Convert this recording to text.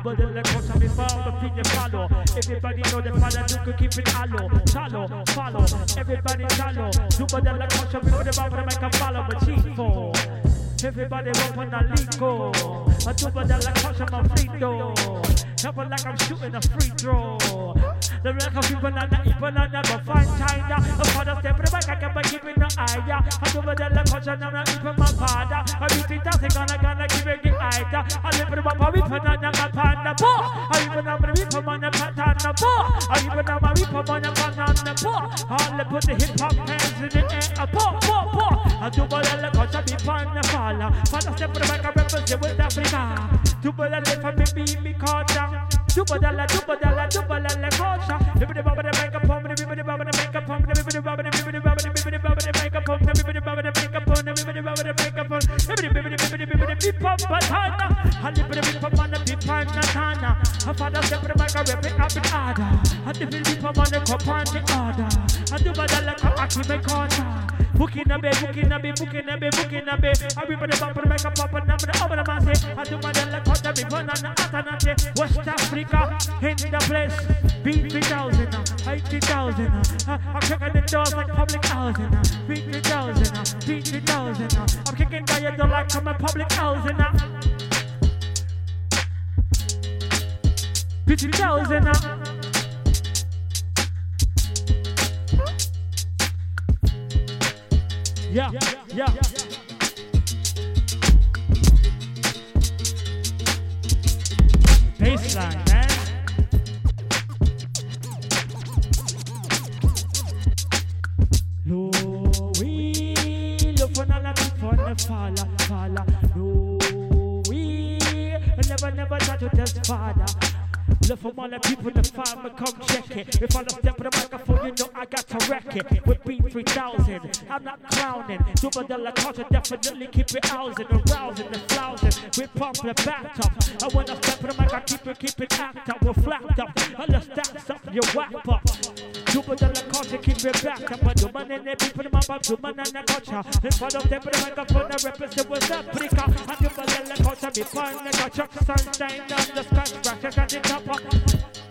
People then the culture me follow, the opinion follow. Everybody know the father do could keep it hollow. Shallow, follow. Everybody shallow. Do but then the culture me for the of the mic follow. But chief for. Everybody run on the lingo. I do but then the culture my free throw. Couple like I'm shooting a free throw. The rest of people are not even on the find China. A father step in the back, I can be keeping the eye. I do but then the culture now not even my father. I beat it down, gonna gonna give it the eye. I live in the map, I whip on the panda. I even know the whip on the patana. I even know my whip on the banana. All they put the hip hop hands in the air. Pop, pop, pop. I do but then the culture be panda. Father step in the back, I represent with Africa. Do but then for me be me caught down. Dubadala, dubadala, dubadala, culture. A bibbidi bobbidi make a pump, bibbidi bobbidi make a bibbidi bibbidi bibbidi bibbidi bip pump batana. Hali bibbidi bip pump on the pump natana. A the I rip it up in order. A bibbidi bip pump on the cup on the. A. Booking a bit, booking a bit, booking a bit, booking a bit. Everybody bump on the a pop on the over the man. I do my damn like every one and the other West Africa in the place. B3000, 80,000. Uh, I'm kicking the doors like public housing. Uh, B3000, B3000. Uh, I'm kicking down your door like I'm a public housing. B3000. Yeah, yeah. Baseline, man. Louis, look for none of it for the falla, falla. Louis, never, never try to just father. Look from all the people the farmer come check it. If I step on the microphone, you know I got to wreck it. With B3000, I'm not clowning. Super de la culture, definitely keep it housing, arousing, the flousing. We pump the back up. I wanna step on the mic, I keep it, keep it act up. We're flapped up. I let's stacks up, you whack up. Super de la keep it back up. But you man in the people, in my bab, you man in the culture. If I don't step on the microphone, I represent up, Africa. And super de la culture, be fine, nigga. Chuck sunshine on the sky, scratch, I got it